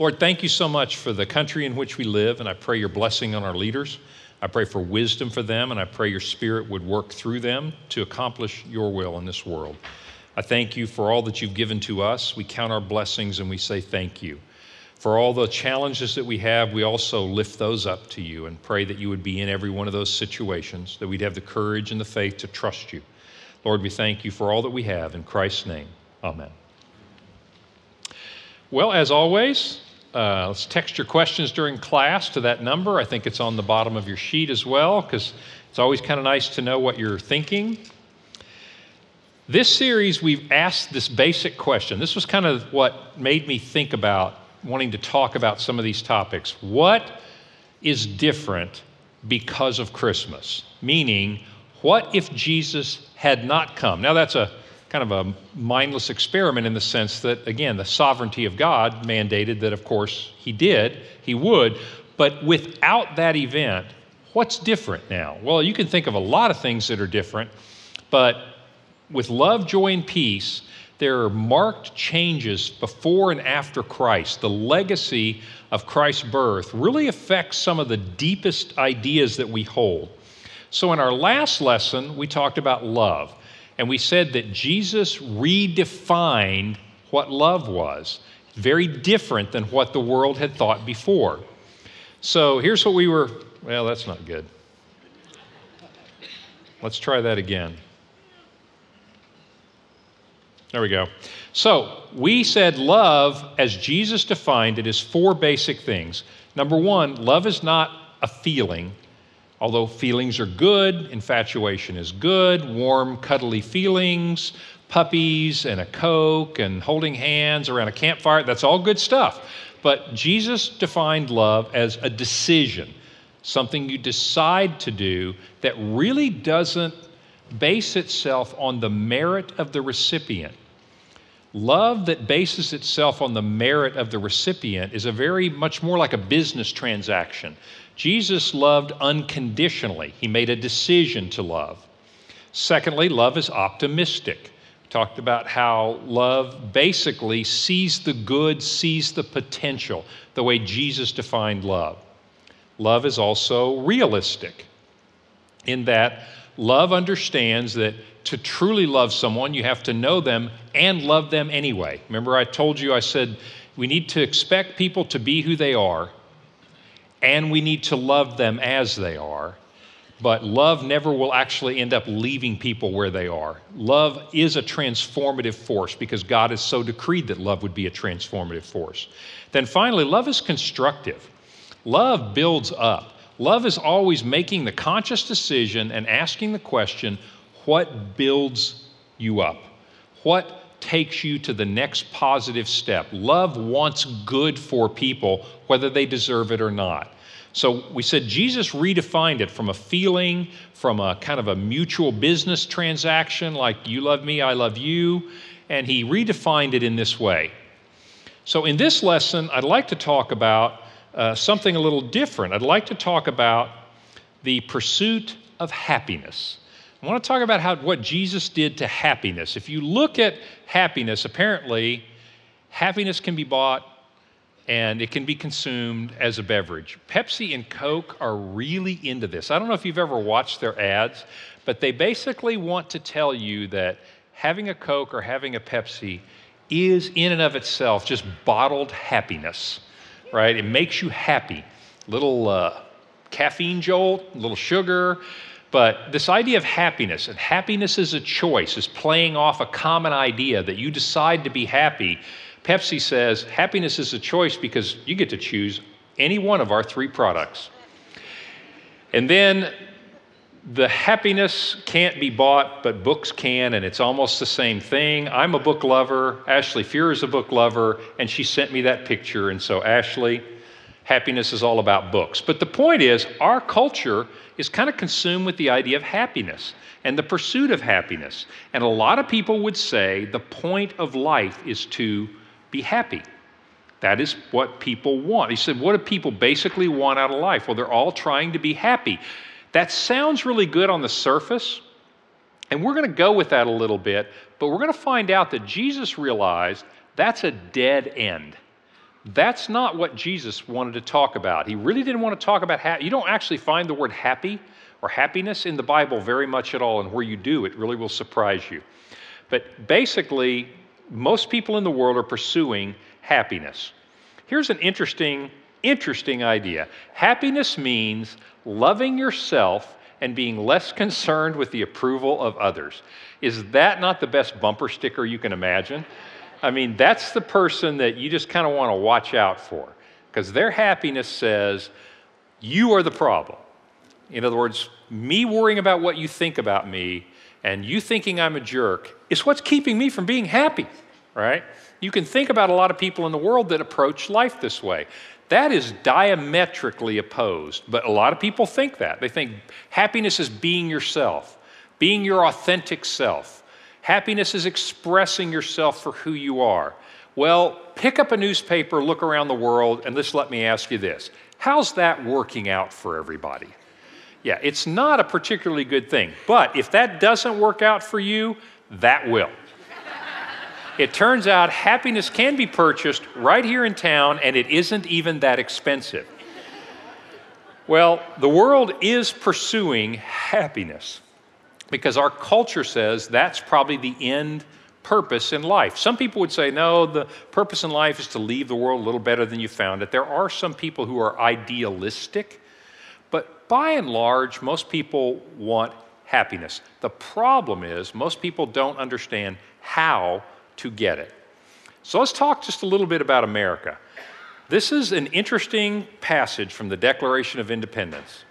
Lord, thank you so much for the country in which we live, and I pray your blessing on our leaders. I pray for wisdom for them, and I pray your spirit would work through them to accomplish your will in this world. I thank you for all that you've given to us. We count our blessings and we say thank you. For all the challenges that we have, we also lift those up to you and pray that you would be in every one of those situations, that we'd have the courage and the faith to trust you. Lord, we thank you for all that we have. In Christ's name, amen. Well, as always, uh, let's text your questions during class to that number. I think it's on the bottom of your sheet as well, because it's always kind of nice to know what you're thinking. This series, we've asked this basic question. This was kind of what made me think about wanting to talk about some of these topics. What is different because of Christmas? Meaning, what if Jesus had not come? Now, that's a kind of a mindless experiment in the sense that, again, the sovereignty of God mandated that, of course, he did, he would. But without that event, what's different now? Well, you can think of a lot of things that are different, but with love, joy, and peace, there are marked changes before and after Christ. The legacy of Christ's birth really affects some of the deepest ideas that we hold. So, in our last lesson, we talked about love. And we said that Jesus redefined what love was, very different than what the world had thought before. So here's what we were, well, that's not good. Let's try that again. There we go. So we said love, as Jesus defined it, is four basic things. Number one, love is not a feeling, Although feelings are good, infatuation is good, warm, cuddly feelings, puppies and a Coke and holding hands around a campfire, that's all good stuff. But Jesus defined love as a decision, something you decide to do that really doesn't base itself on the merit of the recipient. Love that bases itself on the merit of the recipient is a very much more like a business transaction. Jesus loved unconditionally, he made a decision to love. Secondly, love is optimistic. We talked about how love basically sees the good, sees the potential, the way Jesus defined love. Love is also realistic in that love understands that to truly love someone, you have to know them and love them anyway. Remember, I told you, I said, we need to expect people to be who they are and we need to love them as they are. But love never will actually end up leaving people where they are. Love is a transformative force because God has so decreed that love would be a transformative force. Then finally, love is constructive. Love builds up. Love is always making the conscious decision and asking the question what builds you up? What takes you to the next positive step. Love wants good for people, whether they deserve it or not. So we said Jesus redefined it from a feeling, from a kind of a mutual business transaction, like you love me, I love you, and he redefined it in this way. So in this lesson, I'd like to talk about uh, something a little different. I'd like to talk about the pursuit of happiness. I want to talk about how, what Jesus did to happiness. If you look at happiness, apparently, happiness can be bought and it can be consumed as a beverage. Pepsi and Coke are really into this. I don't know if you've ever watched their ads, but they basically want to tell you that having a Coke or having a Pepsi is, in and of itself, just bottled happiness, right? It makes you happy. Little uh, caffeine jolt, little sugar, but this idea of happiness, and happiness is a choice, is playing off a common idea that you decide to be happy. Pepsi says happiness is a choice because you get to choose any one of our three products. And then the happiness can't be bought, but books can, and it's almost the same thing. I'm a book lover. Ashley Fear is a book lover, and she sent me that picture. And so, Ashley, happiness is all about books. But the point is, our culture is kind of consumed with the idea of happiness and the pursuit of happiness. And a lot of people would say the point of life is to be happy. That is what people want. He said, What do people basically want out of life? Well, they're all trying to be happy. That sounds really good on the surface, and we're going to go with that a little bit, but we're going to find out that Jesus realized that's a dead end. That's not what Jesus wanted to talk about. He really didn't want to talk about ha- you don't actually find the word happy or happiness in the Bible very much at all, and where you do, it really will surprise you. But basically, most people in the world are pursuing happiness. Here's an interesting, interesting idea happiness means loving yourself and being less concerned with the approval of others. Is that not the best bumper sticker you can imagine? I mean, that's the person that you just kind of want to watch out for because their happiness says, You are the problem. In other words, me worrying about what you think about me and you thinking I'm a jerk is what's keeping me from being happy, right? You can think about a lot of people in the world that approach life this way. That is diametrically opposed, but a lot of people think that. They think happiness is being yourself, being your authentic self. Happiness is expressing yourself for who you are. Well, pick up a newspaper, look around the world, and just let me ask you this How's that working out for everybody? Yeah, it's not a particularly good thing. But if that doesn't work out for you, that will. it turns out happiness can be purchased right here in town, and it isn't even that expensive. Well, the world is pursuing happiness because our culture says that's probably the end purpose in life. Some people would say, no, the purpose in life is to leave the world a little better than you found it. There are some people who are idealistic but by and large, most people want happiness. The problem is, most people don't understand how to get it. So let's talk just a little bit about America. This is an interesting passage from the Declaration of Independence.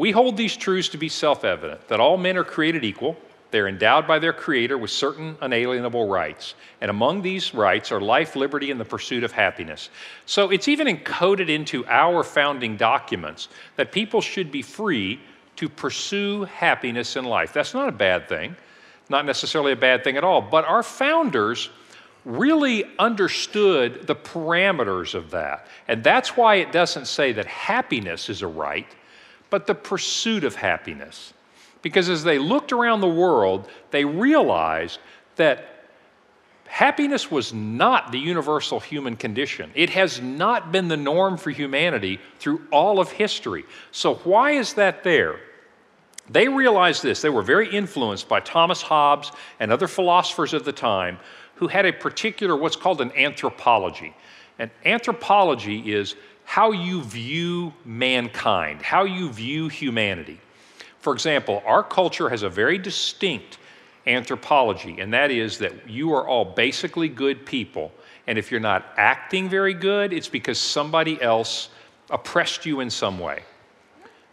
We hold these truths to be self evident that all men are created equal, they're endowed by their Creator with certain unalienable rights. And among these rights are life, liberty, and the pursuit of happiness. So it's even encoded into our founding documents that people should be free to pursue happiness in life. That's not a bad thing, not necessarily a bad thing at all. But our founders really understood the parameters of that. And that's why it doesn't say that happiness is a right, but the pursuit of happiness. Because as they looked around the world, they realized that happiness was not the universal human condition. It has not been the norm for humanity through all of history. So, why is that there? They realized this. They were very influenced by Thomas Hobbes and other philosophers of the time who had a particular, what's called an anthropology. And anthropology is how you view mankind, how you view humanity. For example, our culture has a very distinct anthropology, and that is that you are all basically good people. And if you're not acting very good, it's because somebody else oppressed you in some way.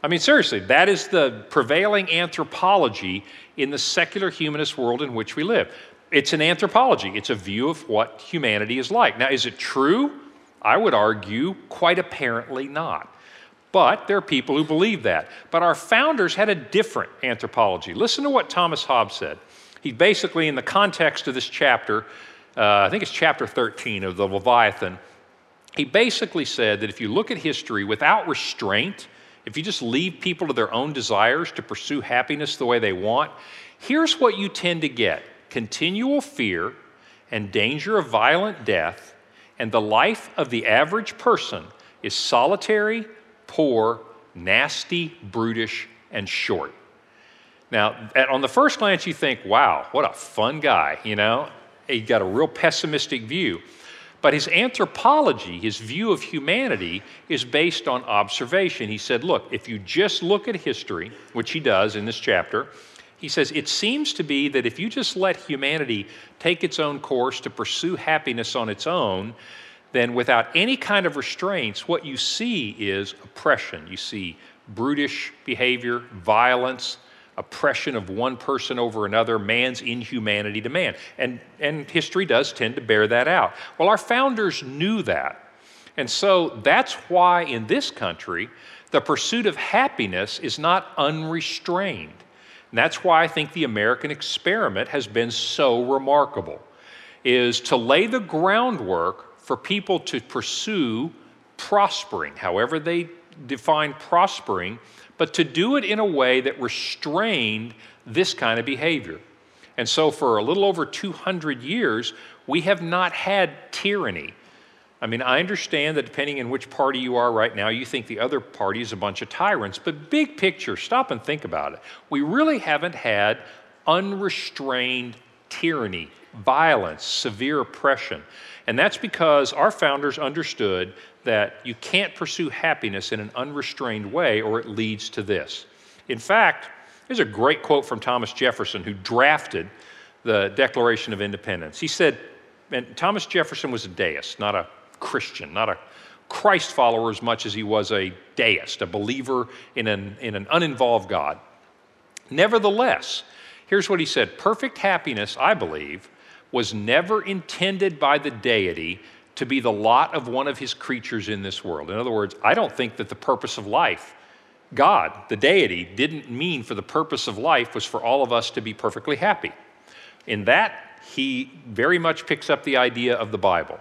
I mean, seriously, that is the prevailing anthropology in the secular humanist world in which we live. It's an anthropology, it's a view of what humanity is like. Now, is it true? I would argue quite apparently not. But there are people who believe that. But our founders had a different anthropology. Listen to what Thomas Hobbes said. He basically, in the context of this chapter, uh, I think it's chapter 13 of the Leviathan, he basically said that if you look at history without restraint, if you just leave people to their own desires to pursue happiness the way they want, here's what you tend to get continual fear and danger of violent death, and the life of the average person is solitary poor, nasty, brutish, and short. Now, on the first glance, you think, wow, what a fun guy, you know? He got a real pessimistic view. But his anthropology, his view of humanity, is based on observation. He said, look, if you just look at history, which he does in this chapter, he says, it seems to be that if you just let humanity take its own course to pursue happiness on its own, then without any kind of restraints, what you see is oppression. You see brutish behavior, violence, oppression of one person over another, man's inhumanity to man. And, and history does tend to bear that out. Well, our founders knew that. And so that's why in this country, the pursuit of happiness is not unrestrained. And that's why I think the American experiment has been so remarkable is to lay the groundwork for people to pursue prospering, however they define prospering, but to do it in a way that restrained this kind of behavior. And so, for a little over 200 years, we have not had tyranny. I mean, I understand that depending on which party you are right now, you think the other party is a bunch of tyrants, but big picture, stop and think about it. We really haven't had unrestrained tyranny, violence, severe oppression. And that's because our founders understood that you can't pursue happiness in an unrestrained way or it leads to this. In fact, there's a great quote from Thomas Jefferson, who drafted the Declaration of Independence. He said, and Thomas Jefferson was a deist, not a Christian, not a Christ follower as much as he was a deist, a believer in an, in an uninvolved God. Nevertheless, here's what he said perfect happiness, I believe, was never intended by the deity to be the lot of one of his creatures in this world. In other words, I don't think that the purpose of life, God, the deity, didn't mean for the purpose of life was for all of us to be perfectly happy. In that, he very much picks up the idea of the Bible.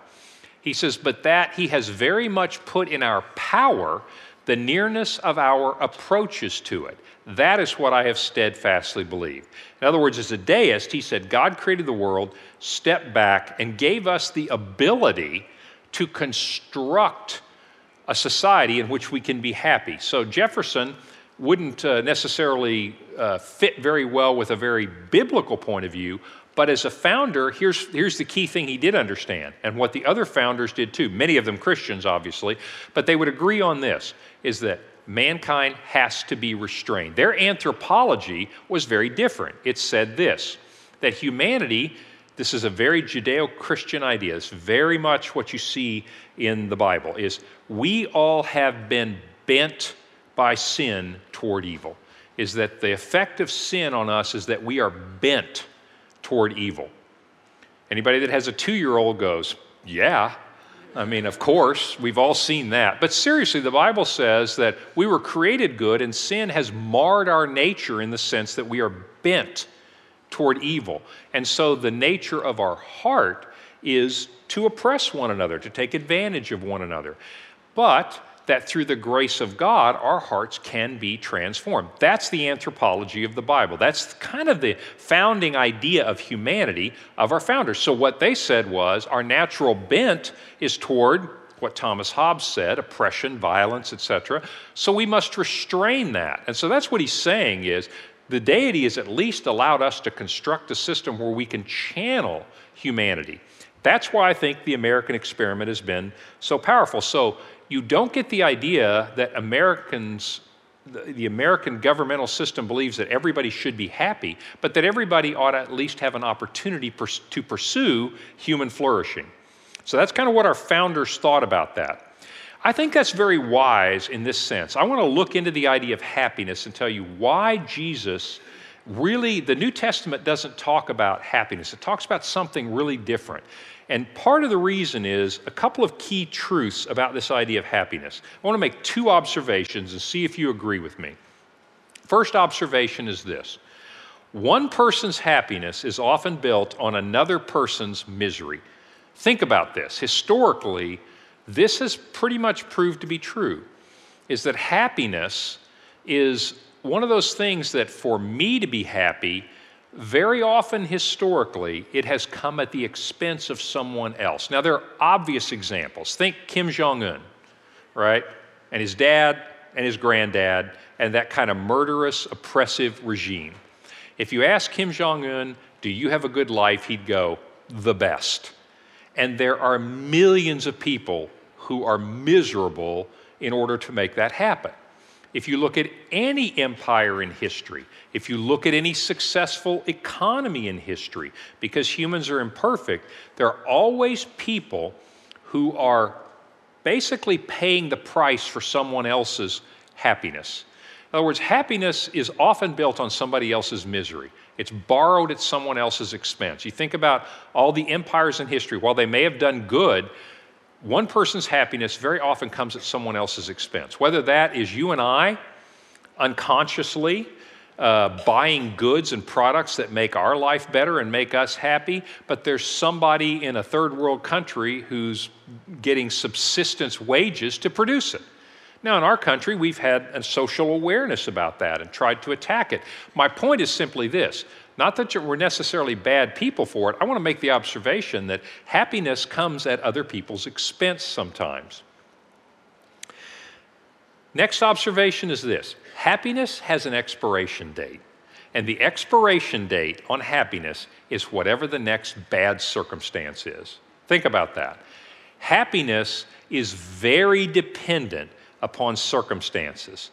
He says, but that he has very much put in our power the nearness of our approaches to it. That is what I have steadfastly believed. In other words, as a deist, he said, God created the world, stepped back, and gave us the ability to construct a society in which we can be happy. So Jefferson wouldn't uh, necessarily uh, fit very well with a very biblical point of view, but as a founder, here's, here's the key thing he did understand, and what the other founders did too, many of them Christians, obviously, but they would agree on this is that mankind has to be restrained. Their anthropology was very different. It said this that humanity, this is a very Judeo Christian idea, it's very much what you see in the Bible, is we all have been bent by sin toward evil. Is that the effect of sin on us is that we are bent toward evil. Anybody that has a two year old goes, Yeah. I mean, of course, we've all seen that. But seriously, the Bible says that we were created good and sin has marred our nature in the sense that we are bent toward evil. And so the nature of our heart is to oppress one another, to take advantage of one another. But that through the grace of God, our hearts can be transformed. That's the anthropology of the Bible. That's kind of the founding idea of humanity of our founders. So, what they said was our natural bent is toward what Thomas Hobbes said oppression, violence, etc. So, we must restrain that. And so, that's what he's saying is the deity has at least allowed us to construct a system where we can channel humanity. That's why I think the American experiment has been so powerful. So, you don't get the idea that Americans, the, the American governmental system believes that everybody should be happy, but that everybody ought to at least have an opportunity pers- to pursue human flourishing. So that's kind of what our founders thought about that. I think that's very wise in this sense. I want to look into the idea of happiness and tell you why Jesus really, the New Testament doesn't talk about happiness, it talks about something really different. And part of the reason is a couple of key truths about this idea of happiness. I want to make two observations and see if you agree with me. First observation is this one person's happiness is often built on another person's misery. Think about this. Historically, this has pretty much proved to be true is that happiness is one of those things that for me to be happy very often historically, it has come at the expense of someone else. Now, there are obvious examples. Think Kim Jong un, right? And his dad and his granddad, and that kind of murderous, oppressive regime. If you ask Kim Jong un, do you have a good life? He'd go, the best. And there are millions of people who are miserable in order to make that happen. If you look at any empire in history, if you look at any successful economy in history, because humans are imperfect, there are always people who are basically paying the price for someone else's happiness. In other words, happiness is often built on somebody else's misery. It's borrowed at someone else's expense. You think about all the empires in history, while they may have done good, one person's happiness very often comes at someone else's expense. Whether that is you and I unconsciously uh, buying goods and products that make our life better and make us happy, but there's somebody in a third world country who's getting subsistence wages to produce it. Now, in our country, we've had a social awareness about that and tried to attack it. My point is simply this Not that we're necessarily bad people for it. I want to make the observation that happiness comes at other people's expense sometimes. Next observation is this happiness has an expiration date. And the expiration date on happiness is whatever the next bad circumstance is. Think about that. Happiness is very dependent upon circumstances.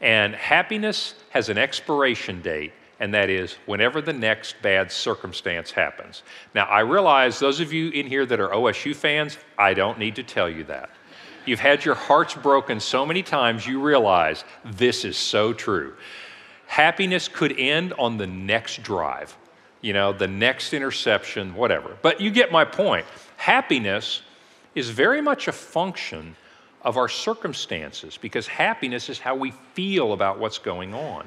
And happiness has an expiration date, and that is whenever the next bad circumstance happens. Now, I realize those of you in here that are OSU fans, I don't need to tell you that. You've had your hearts broken so many times, you realize this is so true. Happiness could end on the next drive, you know, the next interception, whatever. But you get my point. Happiness is very much a function of our circumstances because happiness is how we feel about what's going on.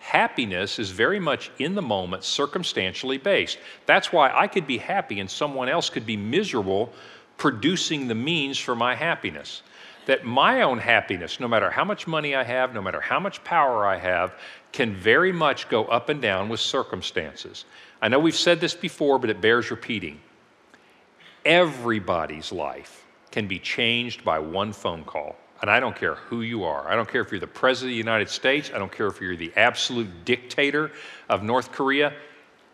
Happiness is very much in the moment, circumstantially based. That's why I could be happy and someone else could be miserable producing the means for my happiness. That my own happiness, no matter how much money I have, no matter how much power I have, can very much go up and down with circumstances. I know we've said this before, but it bears repeating. Everybody's life can be changed by one phone call. And I don't care who you are. I don't care if you're the President of the United States. I don't care if you're the absolute dictator of North Korea.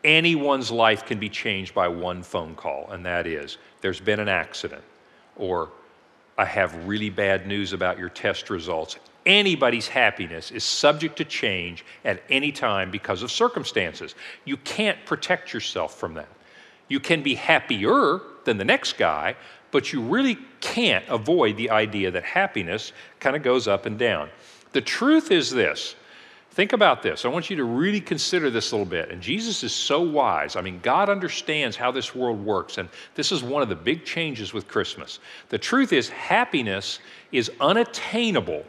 Anyone's life can be changed by one phone call, and that is there's been an accident, or I have really bad news about your test results. Anybody's happiness is subject to change at any time because of circumstances. You can't protect yourself from that. You can be happier than the next guy, but you really can't avoid the idea that happiness kind of goes up and down. The truth is this think about this. I want you to really consider this a little bit. And Jesus is so wise. I mean, God understands how this world works. And this is one of the big changes with Christmas. The truth is, happiness is unattainable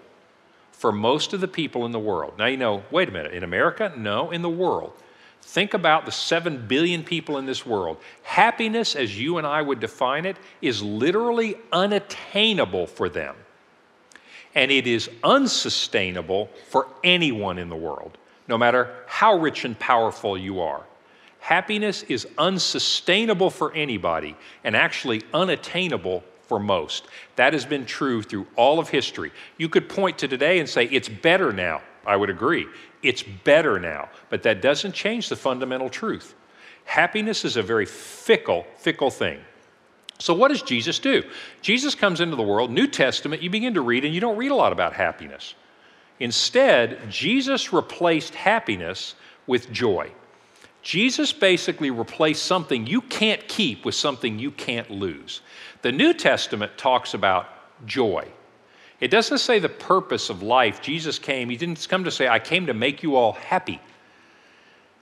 for most of the people in the world. Now, you know, wait a minute, in America? No, in the world. Think about the 7 billion people in this world. Happiness, as you and I would define it, is literally unattainable for them. And it is unsustainable for anyone in the world, no matter how rich and powerful you are. Happiness is unsustainable for anybody and actually unattainable for most. That has been true through all of history. You could point to today and say, it's better now. I would agree. It's better now, but that doesn't change the fundamental truth. Happiness is a very fickle, fickle thing. So, what does Jesus do? Jesus comes into the world, New Testament, you begin to read, and you don't read a lot about happiness. Instead, Jesus replaced happiness with joy. Jesus basically replaced something you can't keep with something you can't lose. The New Testament talks about joy. It doesn't say the purpose of life. Jesus came, He didn't come to say, I came to make you all happy.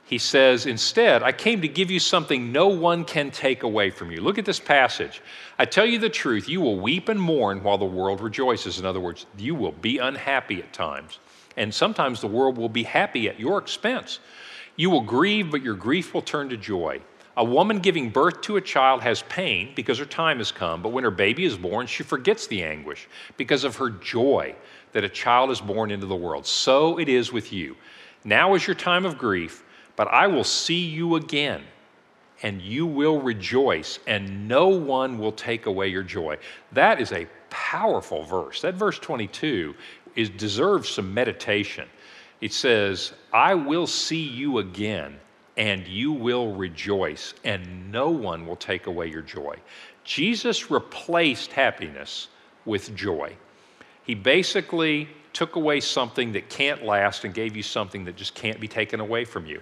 He says, instead, I came to give you something no one can take away from you. Look at this passage. I tell you the truth, you will weep and mourn while the world rejoices. In other words, you will be unhappy at times. And sometimes the world will be happy at your expense. You will grieve, but your grief will turn to joy. A woman giving birth to a child has pain because her time has come, but when her baby is born, she forgets the anguish because of her joy that a child is born into the world. So it is with you. Now is your time of grief, but I will see you again, and you will rejoice, and no one will take away your joy. That is a powerful verse. That verse 22 is, deserves some meditation. It says, I will see you again and you will rejoice, and no one will take away your joy. Jesus replaced happiness with joy. He basically took away something that can't last and gave you something that just can't be taken away from you.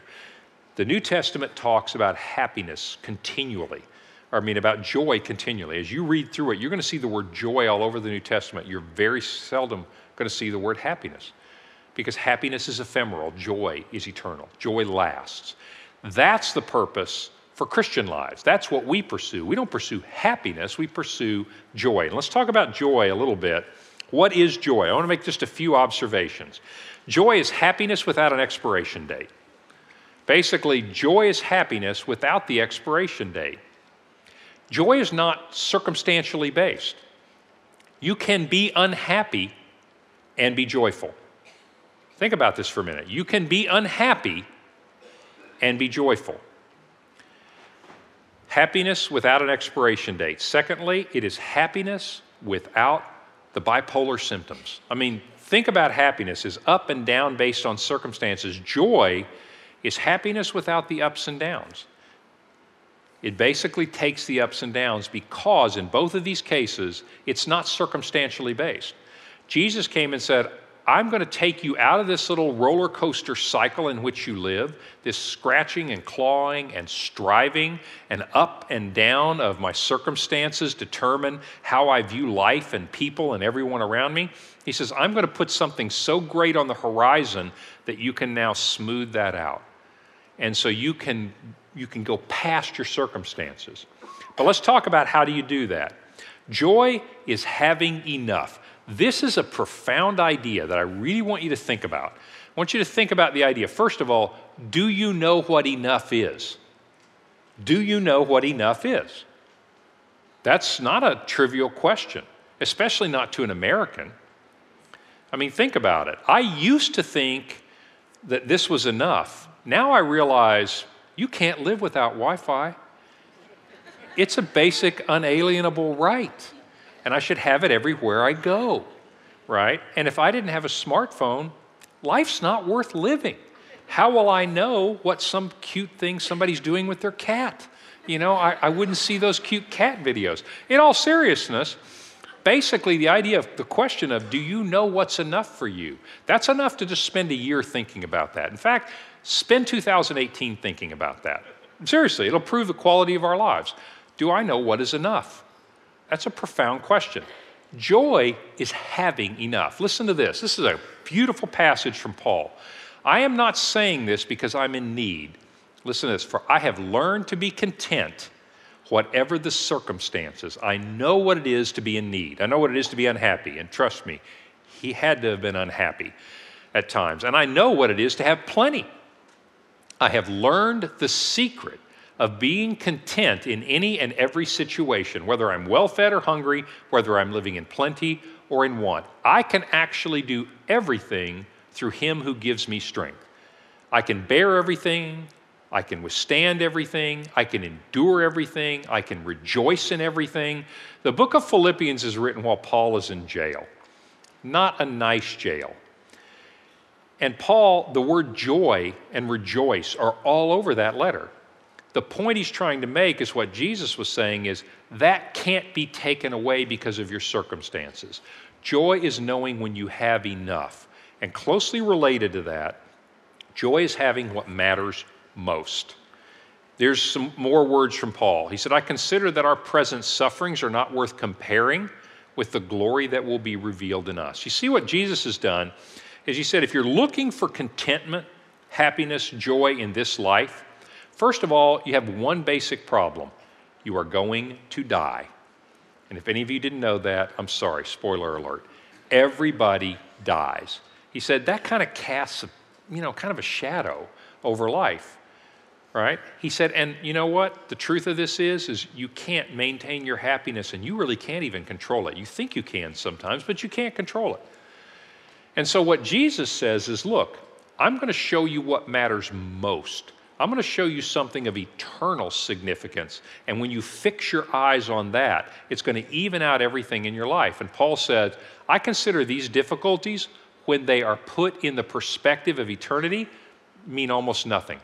The New Testament talks about happiness continually. I mean, about joy continually. As you read through it, you're going to see the word joy all over the New Testament. You're very seldom going to see the word happiness because happiness is ephemeral, joy is eternal, joy lasts. That's the purpose for Christian lives. That's what we pursue. We don't pursue happiness, we pursue joy. And let's talk about joy a little bit. What is joy? I want to make just a few observations. Joy is happiness without an expiration date. Basically, joy is happiness without the expiration date. Joy is not circumstantially based. You can be unhappy and be joyful. Think about this for a minute. You can be unhappy and be joyful. Happiness without an expiration date. Secondly, it is happiness without the bipolar symptoms. I mean, think about happiness as up and down based on circumstances. Joy is happiness without the ups and downs. It basically takes the ups and downs because in both of these cases, it's not circumstantially based. Jesus came and said, I'm going to take you out of this little roller coaster cycle in which you live, this scratching and clawing and striving and up and down of my circumstances determine how I view life and people and everyone around me. He says, I'm going to put something so great on the horizon that you can now smooth that out. And so you can, you can go past your circumstances. But let's talk about how do you do that. Joy is having enough. This is a profound idea that I really want you to think about. I want you to think about the idea. First of all, do you know what enough is? Do you know what enough is? That's not a trivial question, especially not to an American. I mean, think about it. I used to think that this was enough. Now I realize you can't live without Wi Fi. It's a basic, unalienable right and I should have it everywhere I go, right? And if I didn't have a smartphone, life's not worth living. How will I know what some cute thing somebody's doing with their cat? You know, I, I wouldn't see those cute cat videos. In all seriousness, basically the idea of the question of do you know what's enough for you? That's enough to just spend a year thinking about that. In fact, spend 2018 thinking about that. Seriously, it'll prove the quality of our lives. Do I know what is enough? That's a profound question. Joy is having enough. Listen to this. This is a beautiful passage from Paul. I am not saying this because I'm in need. Listen to this. For I have learned to be content, whatever the circumstances. I know what it is to be in need. I know what it is to be unhappy. And trust me, he had to have been unhappy at times. And I know what it is to have plenty. I have learned the secret of being content in any and every situation, whether I'm well fed or hungry, whether I'm living in plenty or in want. I can actually do everything through Him who gives me strength. I can bear everything. I can withstand everything. I can endure everything. I can rejoice in everything. The book of Philippians is written while Paul is in jail, not a nice jail. And Paul, the word joy and rejoice are all over that letter. The point he's trying to make is what Jesus was saying is that can't be taken away because of your circumstances. Joy is knowing when you have enough. And closely related to that, joy is having what matters most. There's some more words from Paul. He said, I consider that our present sufferings are not worth comparing with the glory that will be revealed in us. You see what Jesus has done is he said, if you're looking for contentment, happiness, joy in this life, First of all, you have one basic problem you are going to die. And if any of you didn't know that, I'm sorry, spoiler alert. Everybody dies. He said that kind of casts, you know, kind of a shadow over life, right? He said, and you know what? The truth of this is, is you can't maintain your happiness and you really can't even control it. You think you can sometimes, but you can't control it. And so what Jesus says is, look, I'm going to show you what matters most. I'm going to show you something of eternal significance. And when you fix your eyes on that, it's going to even out everything in your life. And Paul said, I consider these difficulties, when they are put in the perspective of eternity, mean almost nothing.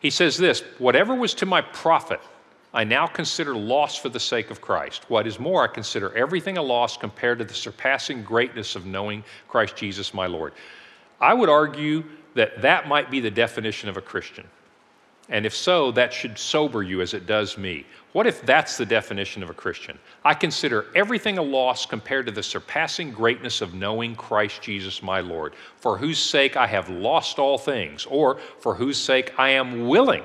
He says this whatever was to my profit, I now consider loss for the sake of Christ. What is more, I consider everything a loss compared to the surpassing greatness of knowing Christ Jesus my Lord. I would argue that that might be the definition of a Christian. And if so, that should sober you as it does me. What if that's the definition of a Christian? I consider everything a loss compared to the surpassing greatness of knowing Christ Jesus my Lord, for whose sake I have lost all things, or for whose sake I am willing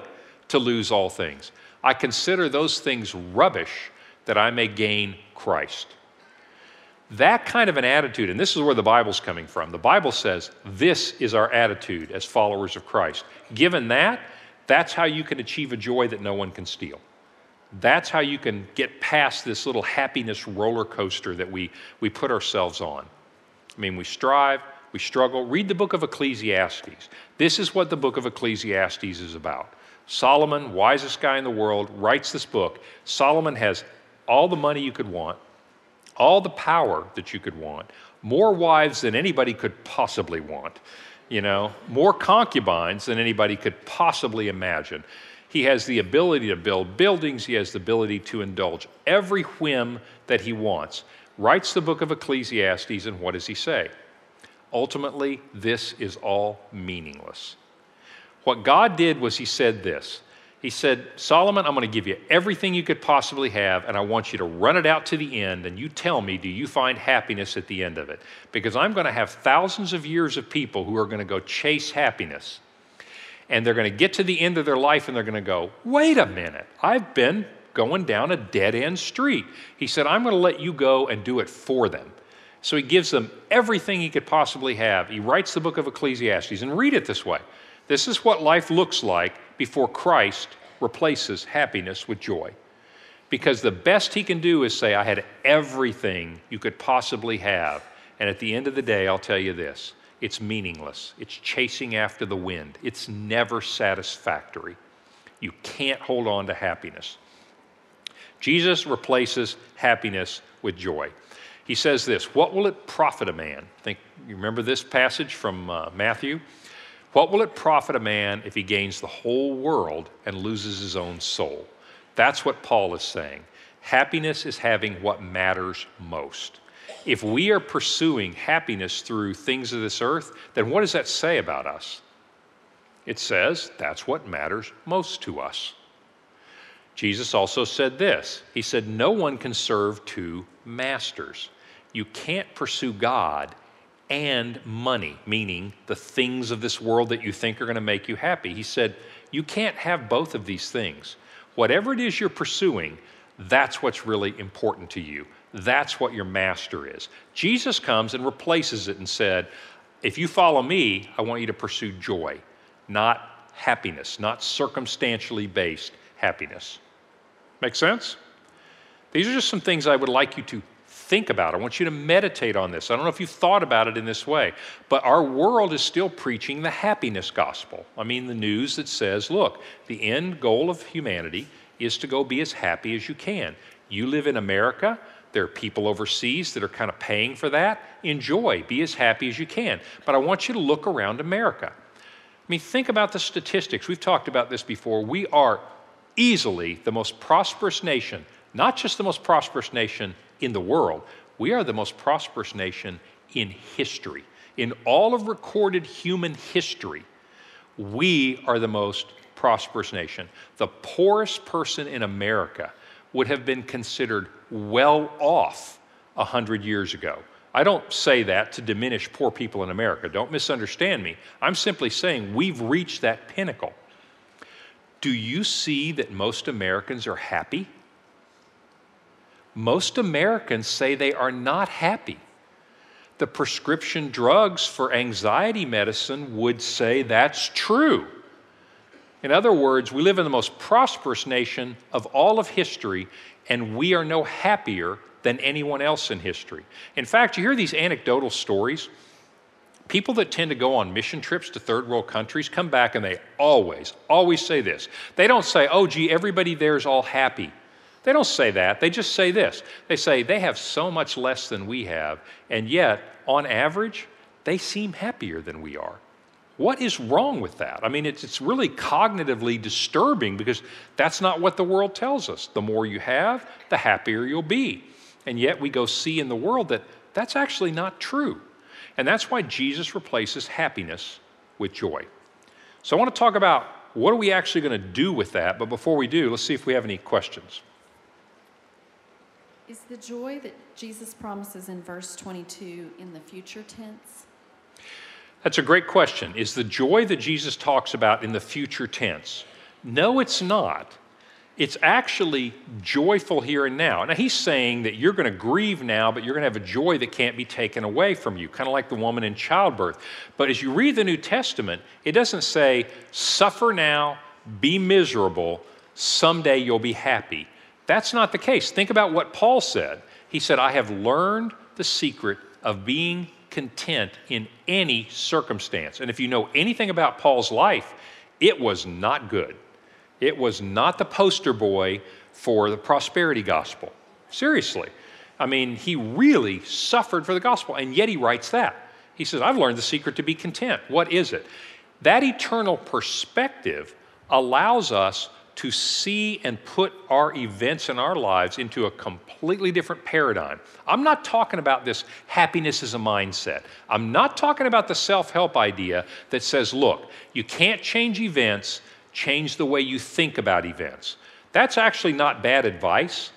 to lose all things. I consider those things rubbish that I may gain Christ. That kind of an attitude, and this is where the Bible's coming from. The Bible says this is our attitude as followers of Christ. Given that, that's how you can achieve a joy that no one can steal. That's how you can get past this little happiness roller coaster that we, we put ourselves on. I mean, we strive, we struggle. Read the book of Ecclesiastes. This is what the book of Ecclesiastes is about. Solomon, wisest guy in the world, writes this book. Solomon has all the money you could want, all the power that you could want, more wives than anybody could possibly want, you know, more concubines than anybody could possibly imagine. He has the ability to build buildings, he has the ability to indulge every whim that he wants. Writes the book of Ecclesiastes, and what does he say? Ultimately, this is all meaningless. What God did was he said this he said, Solomon, I'm going to give you everything you could possibly have, and I want you to run it out to the end, and you tell me, do you find happiness at the end of it? Because I'm going to have thousands of years of people who are going to go chase happiness. And they're going to get to the end of their life and they're going to go, wait a minute, I've been going down a dead end street. He said, I'm going to let you go and do it for them. So he gives them everything he could possibly have. He writes the book of Ecclesiastes, and read it this way. This is what life looks like before Christ replaces happiness with joy. Because the best he can do is say, I had everything you could possibly have. And at the end of the day, I'll tell you this it's meaningless. It's chasing after the wind, it's never satisfactory. You can't hold on to happiness. Jesus replaces happiness with joy. He says this What will it profit a man? Think, you remember this passage from uh, Matthew? What will it profit a man if he gains the whole world and loses his own soul? That's what Paul is saying. Happiness is having what matters most. If we are pursuing happiness through things of this earth, then what does that say about us? It says that's what matters most to us. Jesus also said this He said, No one can serve two masters. You can't pursue God and money, meaning the things of this world that you think are going to make you happy. He said, You can't have both of these things. Whatever it is you're pursuing, that's what's really important to you. That's what your master is. Jesus comes and replaces it and said, If you follow me, I want you to pursue joy, not happiness, not circumstantially based happiness. Make sense? These are just some things I would like you to think about. it. I want you to meditate on this. I don't know if you've thought about it in this way, but our world is still preaching the happiness gospel. I mean, the news that says, look, the end goal of humanity is to go be as happy as you can. You live in America, there are people overseas that are kind of paying for that. Enjoy, be as happy as you can. But I want you to look around America. I mean, think about the statistics. We've talked about this before. We are easily the most prosperous nation, not just the most prosperous nation in the world. We are the most prosperous nation in history. In all of recorded human history, we are the most prosperous nation. The poorest person in America would have been considered well off 100 years ago. I don't say that to diminish poor people in America. Don't misunderstand me. I'm simply saying we've reached that pinnacle. Do you see that most Americans are happy? Most Americans say they are not happy. The prescription drugs for anxiety medicine would say that's true. In other words, we live in the most prosperous nation of all of history, and we are no happier than anyone else in history. In fact, you hear these anecdotal stories. People that tend to go on mission trips to third world countries come back and they always, always say this. They don't say, oh, gee, everybody there is all happy. They don't say that. They just say this. They say they have so much less than we have, and yet, on average, they seem happier than we are. What is wrong with that? I mean, it's, it's really cognitively disturbing because that's not what the world tells us. The more you have, the happier you'll be. And yet, we go see in the world that that's actually not true. And that's why Jesus replaces happiness with joy. So, I want to talk about what are we actually going to do with that. But before we do, let's see if we have any questions. Is the joy that Jesus promises in verse 22 in the future tense? That's a great question. Is the joy that Jesus talks about in the future tense? No, it's not. It's actually joyful here and now. Now, he's saying that you're going to grieve now, but you're going to have a joy that can't be taken away from you, kind of like the woman in childbirth. But as you read the New Testament, it doesn't say, suffer now, be miserable, someday you'll be happy. That's not the case. Think about what Paul said. He said, I have learned the secret of being content in any circumstance. And if you know anything about Paul's life, it was not good. It was not the poster boy for the prosperity gospel. Seriously. I mean, he really suffered for the gospel, and yet he writes that. He says, I've learned the secret to be content. What is it? That eternal perspective allows us to see and put our events in our lives into a completely different paradigm. I'm not talking about this happiness as a mindset. I'm not talking about the self help idea that says, look, you can't change events, change the way you think about events. That's actually not bad advice,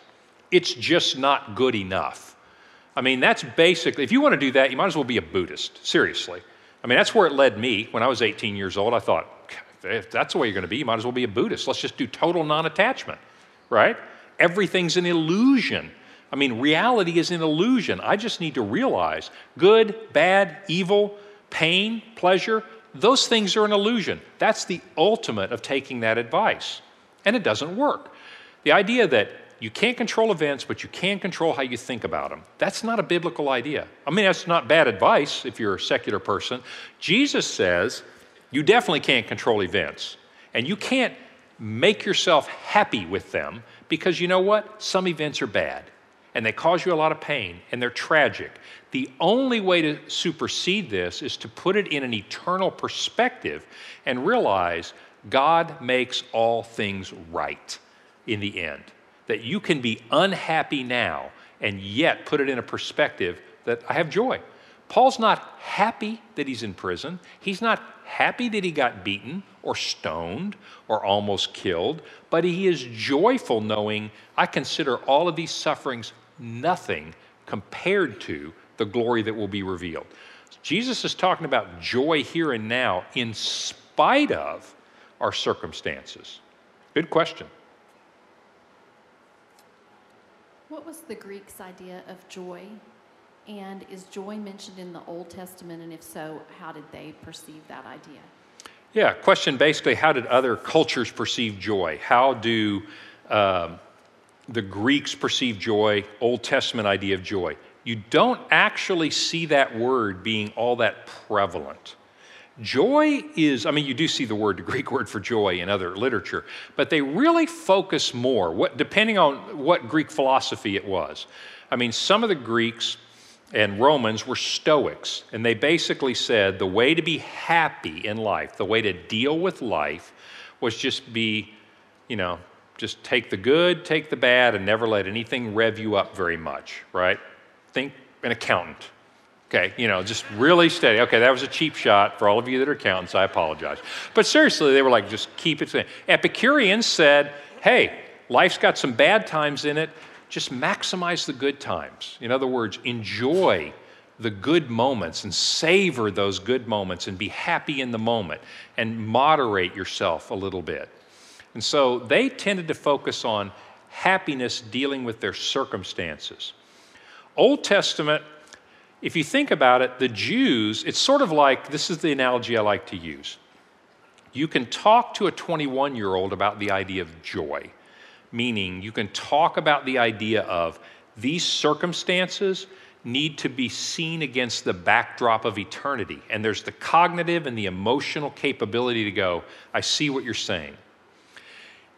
it's just not good enough. I mean, that's basically, if you want to do that, you might as well be a Buddhist, seriously. I mean, that's where it led me when I was 18 years old. I thought, if that's the way you're going to be, you might as well be a Buddhist. Let's just do total non attachment, right? Everything's an illusion. I mean, reality is an illusion. I just need to realize good, bad, evil, pain, pleasure, those things are an illusion. That's the ultimate of taking that advice. And it doesn't work. The idea that you can't control events, but you can control how you think about them. That's not a biblical idea. I mean, that's not bad advice if you're a secular person. Jesus says you definitely can't control events, and you can't make yourself happy with them because you know what? Some events are bad and they cause you a lot of pain and they're tragic. The only way to supersede this is to put it in an eternal perspective and realize God makes all things right in the end that you can be unhappy now and yet put it in a perspective that I have joy. Paul's not happy that he's in prison. He's not happy that he got beaten or stoned or almost killed, but he is joyful knowing I consider all of these sufferings nothing compared to the glory that will be revealed. Jesus is talking about joy here and now in spite of our circumstances. Good question. What was the Greeks' idea of joy? And is joy mentioned in the Old Testament? And if so, how did they perceive that idea? Yeah, question basically how did other cultures perceive joy? How do um, the Greeks perceive joy, Old Testament idea of joy? You don't actually see that word being all that prevalent. Joy is, I mean, you do see the word, the Greek word for joy in other literature, but they really focus more, what, depending on what Greek philosophy it was. I mean, some of the Greeks and Romans were Stoics, and they basically said the way to be happy in life, the way to deal with life, was just be, you know, just take the good, take the bad, and never let anything rev you up very much, right? Think an accountant Okay, you know, just really steady. Okay, that was a cheap shot for all of you that are accountants. I apologize. But seriously, they were like, just keep it steady. Epicureans said, hey, life's got some bad times in it. Just maximize the good times. In other words, enjoy the good moments and savor those good moments and be happy in the moment and moderate yourself a little bit. And so they tended to focus on happiness dealing with their circumstances. Old Testament if you think about it, the Jews, it's sort of like this is the analogy I like to use. You can talk to a 21 year old about the idea of joy, meaning you can talk about the idea of these circumstances need to be seen against the backdrop of eternity. And there's the cognitive and the emotional capability to go, I see what you're saying.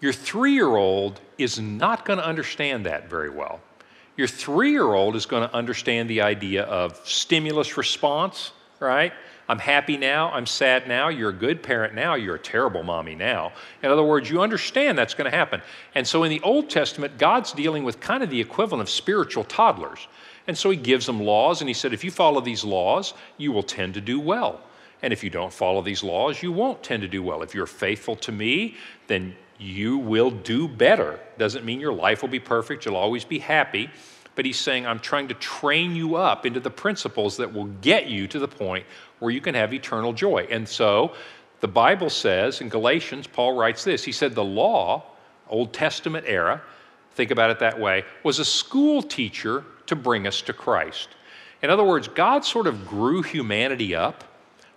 Your three year old is not going to understand that very well your three year old is going to understand the idea of stimulus response, right? I'm happy now, I'm sad now, you're a good parent now, you're a terrible mommy now. In other words, you understand that's going to happen. And so in the Old Testament, God's dealing with kind of the equivalent of spiritual toddlers. And so he gives them laws, and he said, if you follow these laws, you will tend to do well. And if you don't follow these laws, you won't tend to do well. If you're faithful to me, then you will do better. Doesn't mean your life will be perfect, you'll always be happy. But he's saying, I'm trying to train you up into the principles that will get you to the point where you can have eternal joy. And so the Bible says in Galatians, Paul writes this He said, The law, Old Testament era, think about it that way, was a school teacher to bring us to Christ. In other words, God sort of grew humanity up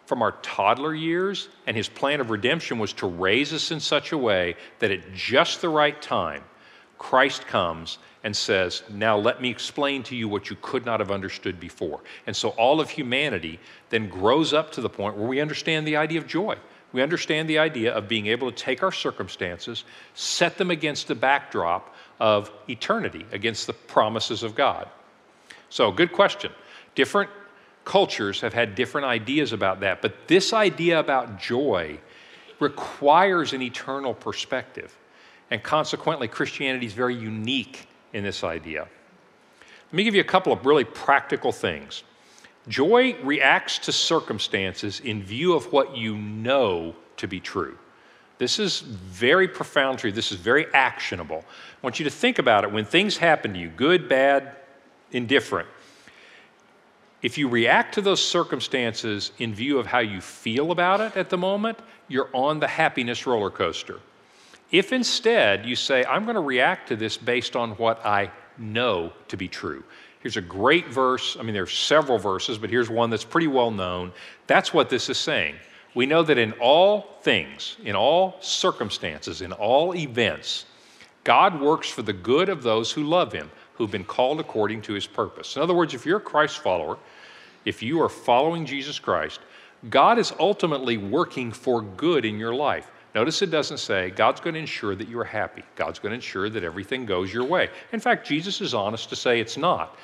from our toddler years, and his plan of redemption was to raise us in such a way that at just the right time, Christ comes and says, Now let me explain to you what you could not have understood before. And so all of humanity then grows up to the point where we understand the idea of joy. We understand the idea of being able to take our circumstances, set them against the backdrop of eternity, against the promises of God. So, good question. Different cultures have had different ideas about that, but this idea about joy requires an eternal perspective. And consequently, Christianity is very unique in this idea. Let me give you a couple of really practical things. Joy reacts to circumstances in view of what you know to be true. This is very profound truth. This is very actionable. I want you to think about it. When things happen to you, good, bad, indifferent, if you react to those circumstances in view of how you feel about it at the moment, you're on the happiness roller coaster. If instead you say, I'm going to react to this based on what I know to be true. Here's a great verse. I mean, there's several verses, but here's one that's pretty well known. That's what this is saying. We know that in all things, in all circumstances, in all events, God works for the good of those who love Him, who've been called according to His purpose. In other words, if you're a Christ follower, if you are following Jesus Christ, God is ultimately working for good in your life. Notice it doesn't say God's going to ensure that you're happy. God's going to ensure that everything goes your way. In fact, Jesus is honest to say it's not.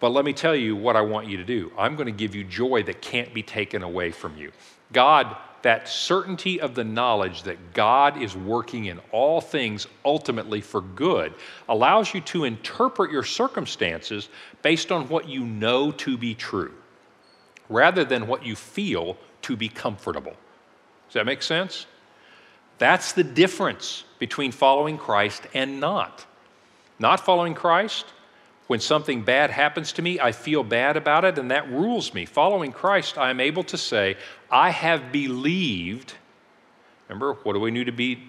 But let me tell you what I want you to do. I'm going to give you joy that can't be taken away from you. God, that certainty of the knowledge that God is working in all things ultimately for good, allows you to interpret your circumstances based on what you know to be true, rather than what you feel to be comfortable. Does that make sense? That's the difference between following Christ and not. Not following Christ, when something bad happens to me, I feel bad about it, and that rules me. Following Christ, I am able to say, I have believed. Remember, what do we need to, be,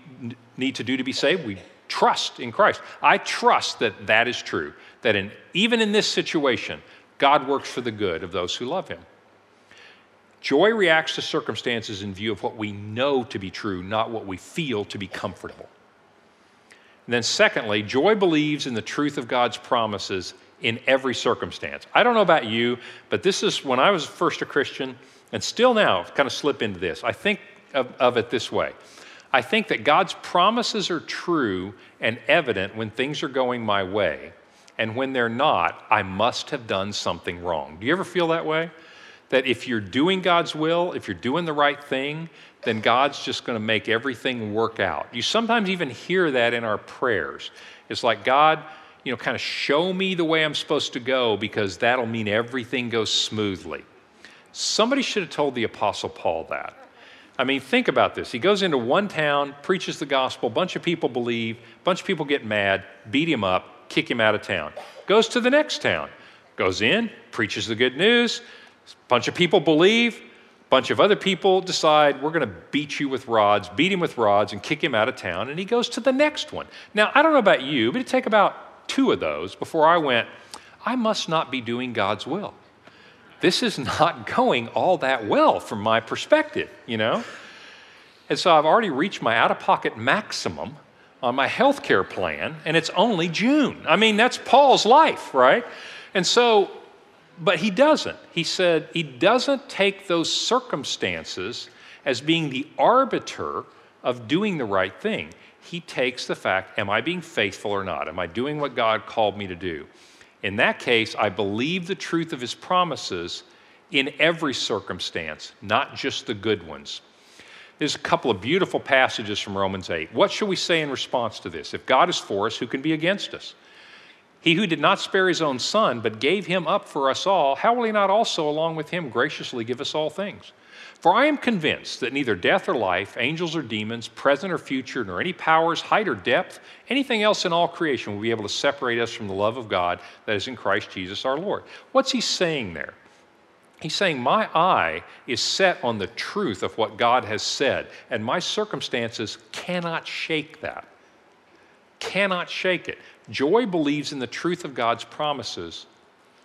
need to do to be saved? We trust in Christ. I trust that that is true, that in, even in this situation, God works for the good of those who love Him. Joy reacts to circumstances in view of what we know to be true, not what we feel to be comfortable. And then, secondly, joy believes in the truth of God's promises in every circumstance. I don't know about you, but this is when I was first a Christian, and still now kind of slip into this. I think of, of it this way I think that God's promises are true and evident when things are going my way, and when they're not, I must have done something wrong. Do you ever feel that way? That if you're doing God's will, if you're doing the right thing, then God's just going to make everything work out. You sometimes even hear that in our prayers. It's like, God, you know, kind of show me the way I'm supposed to go because that'll mean everything goes smoothly. Somebody should have told the Apostle Paul that. I mean, think about this. He goes into one town, preaches the gospel, a bunch of people believe, a bunch of people get mad, beat him up, kick him out of town. Goes to the next town, goes in, preaches the good news, a bunch of people believe, a bunch of other people decide we're going to beat you with rods, beat him with rods, and kick him out of town, and he goes to the next one. Now, I don't know about you, but it took about two of those before I went, I must not be doing God's will. This is not going all that well from my perspective, you know? And so I've already reached my out of pocket maximum on my health care plan, and it's only June. I mean, that's Paul's life, right? And so but he doesn't. He said he doesn't take those circumstances as being the arbiter of doing the right thing. He takes the fact, am I being faithful or not? Am I doing what God called me to do? In that case, I believe the truth of his promises in every circumstance, not just the good ones. There's a couple of beautiful passages from Romans 8. What should we say in response to this? If God is for us, who can be against us? He who did not spare his own son, but gave him up for us all, how will he not also, along with him, graciously give us all things? For I am convinced that neither death or life, angels or demons, present or future, nor any powers, height or depth, anything else in all creation will be able to separate us from the love of God that is in Christ Jesus our Lord. What's he saying there? He's saying, My eye is set on the truth of what God has said, and my circumstances cannot shake that. Cannot shake it. Joy believes in the truth of God's promises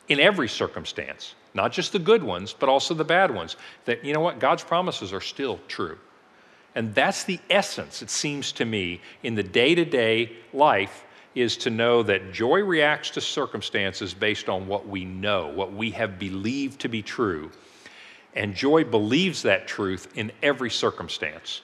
in every circumstance, not just the good ones, but also the bad ones. That, you know what, God's promises are still true. And that's the essence, it seems to me, in the day to day life is to know that joy reacts to circumstances based on what we know, what we have believed to be true. And joy believes that truth in every circumstance.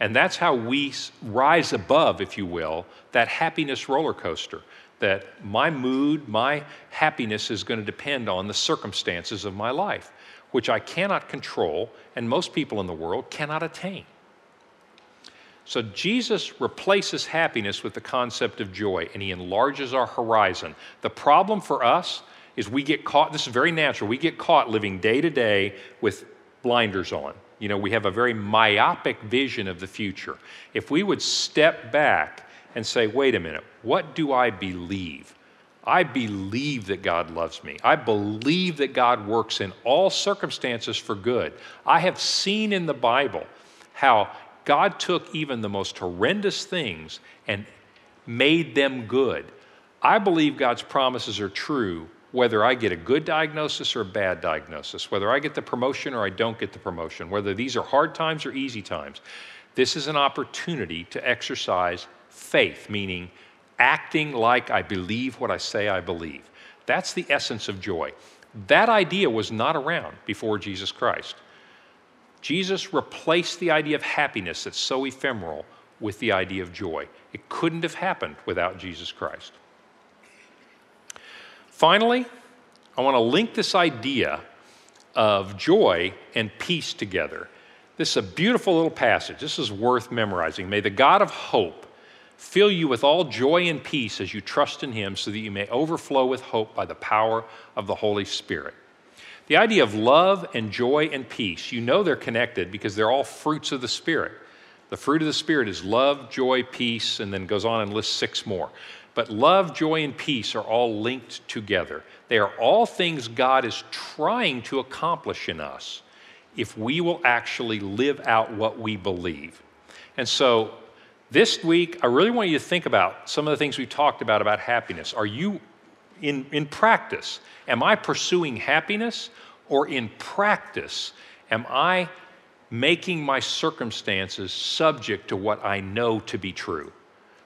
And that's how we rise above, if you will, that happiness roller coaster. That my mood, my happiness is going to depend on the circumstances of my life, which I cannot control, and most people in the world cannot attain. So Jesus replaces happiness with the concept of joy, and he enlarges our horizon. The problem for us is we get caught, this is very natural, we get caught living day to day with blinders on. You know, we have a very myopic vision of the future. If we would step back and say, wait a minute, what do I believe? I believe that God loves me. I believe that God works in all circumstances for good. I have seen in the Bible how God took even the most horrendous things and made them good. I believe God's promises are true whether I get a good diagnosis or a bad diagnosis, whether I get the promotion or I don't get the promotion, whether these are hard times or easy times. This is an opportunity to exercise faith, meaning acting like I believe what I say I believe. That's the essence of joy. That idea was not around before Jesus Christ. Jesus replaced the idea of happiness that's so ephemeral with the idea of joy. It couldn't have happened without Jesus Christ. Finally, I want to link this idea of joy and peace together. This is a beautiful little passage. This is worth memorizing. May the God of hope fill you with all joy and peace as you trust in him, so that you may overflow with hope by the power of the Holy Spirit. The idea of love and joy and peace, you know they're connected because they're all fruits of the Spirit. The fruit of the Spirit is love, joy, peace, and then goes on and lists six more. But love, joy, and peace are all linked together. They are all things God is trying to accomplish in us if we will actually live out what we believe. And so this week, I really want you to think about some of the things we talked about about happiness. Are you, in, in practice, am I pursuing happiness? Or in practice, am I making my circumstances subject to what I know to be true?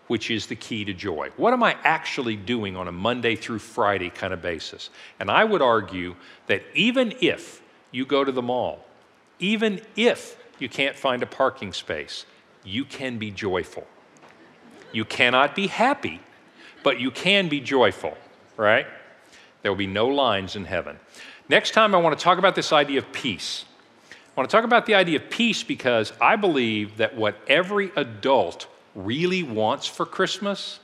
Which is the key to joy. What am I actually doing on a Monday through Friday kind of basis? And I would argue that even if you go to the mall, even if you can't find a parking space, you can be joyful. You cannot be happy, but you can be joyful, right? There will be no lines in heaven. Next time, I want to talk about this idea of peace. I want to talk about the idea of peace because I believe that what every adult really wants for Christmas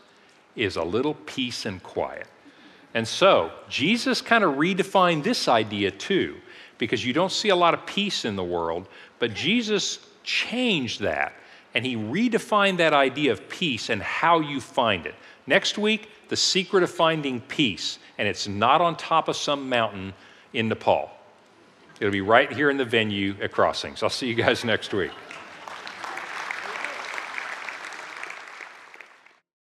is a little peace and quiet. And so, Jesus kind of redefined this idea too, because you don't see a lot of peace in the world, but Jesus changed that and he redefined that idea of peace and how you find it. Next week, the secret of finding peace, and it's not on top of some mountain in Nepal. It'll be right here in the venue at Crossings. I'll see you guys next week.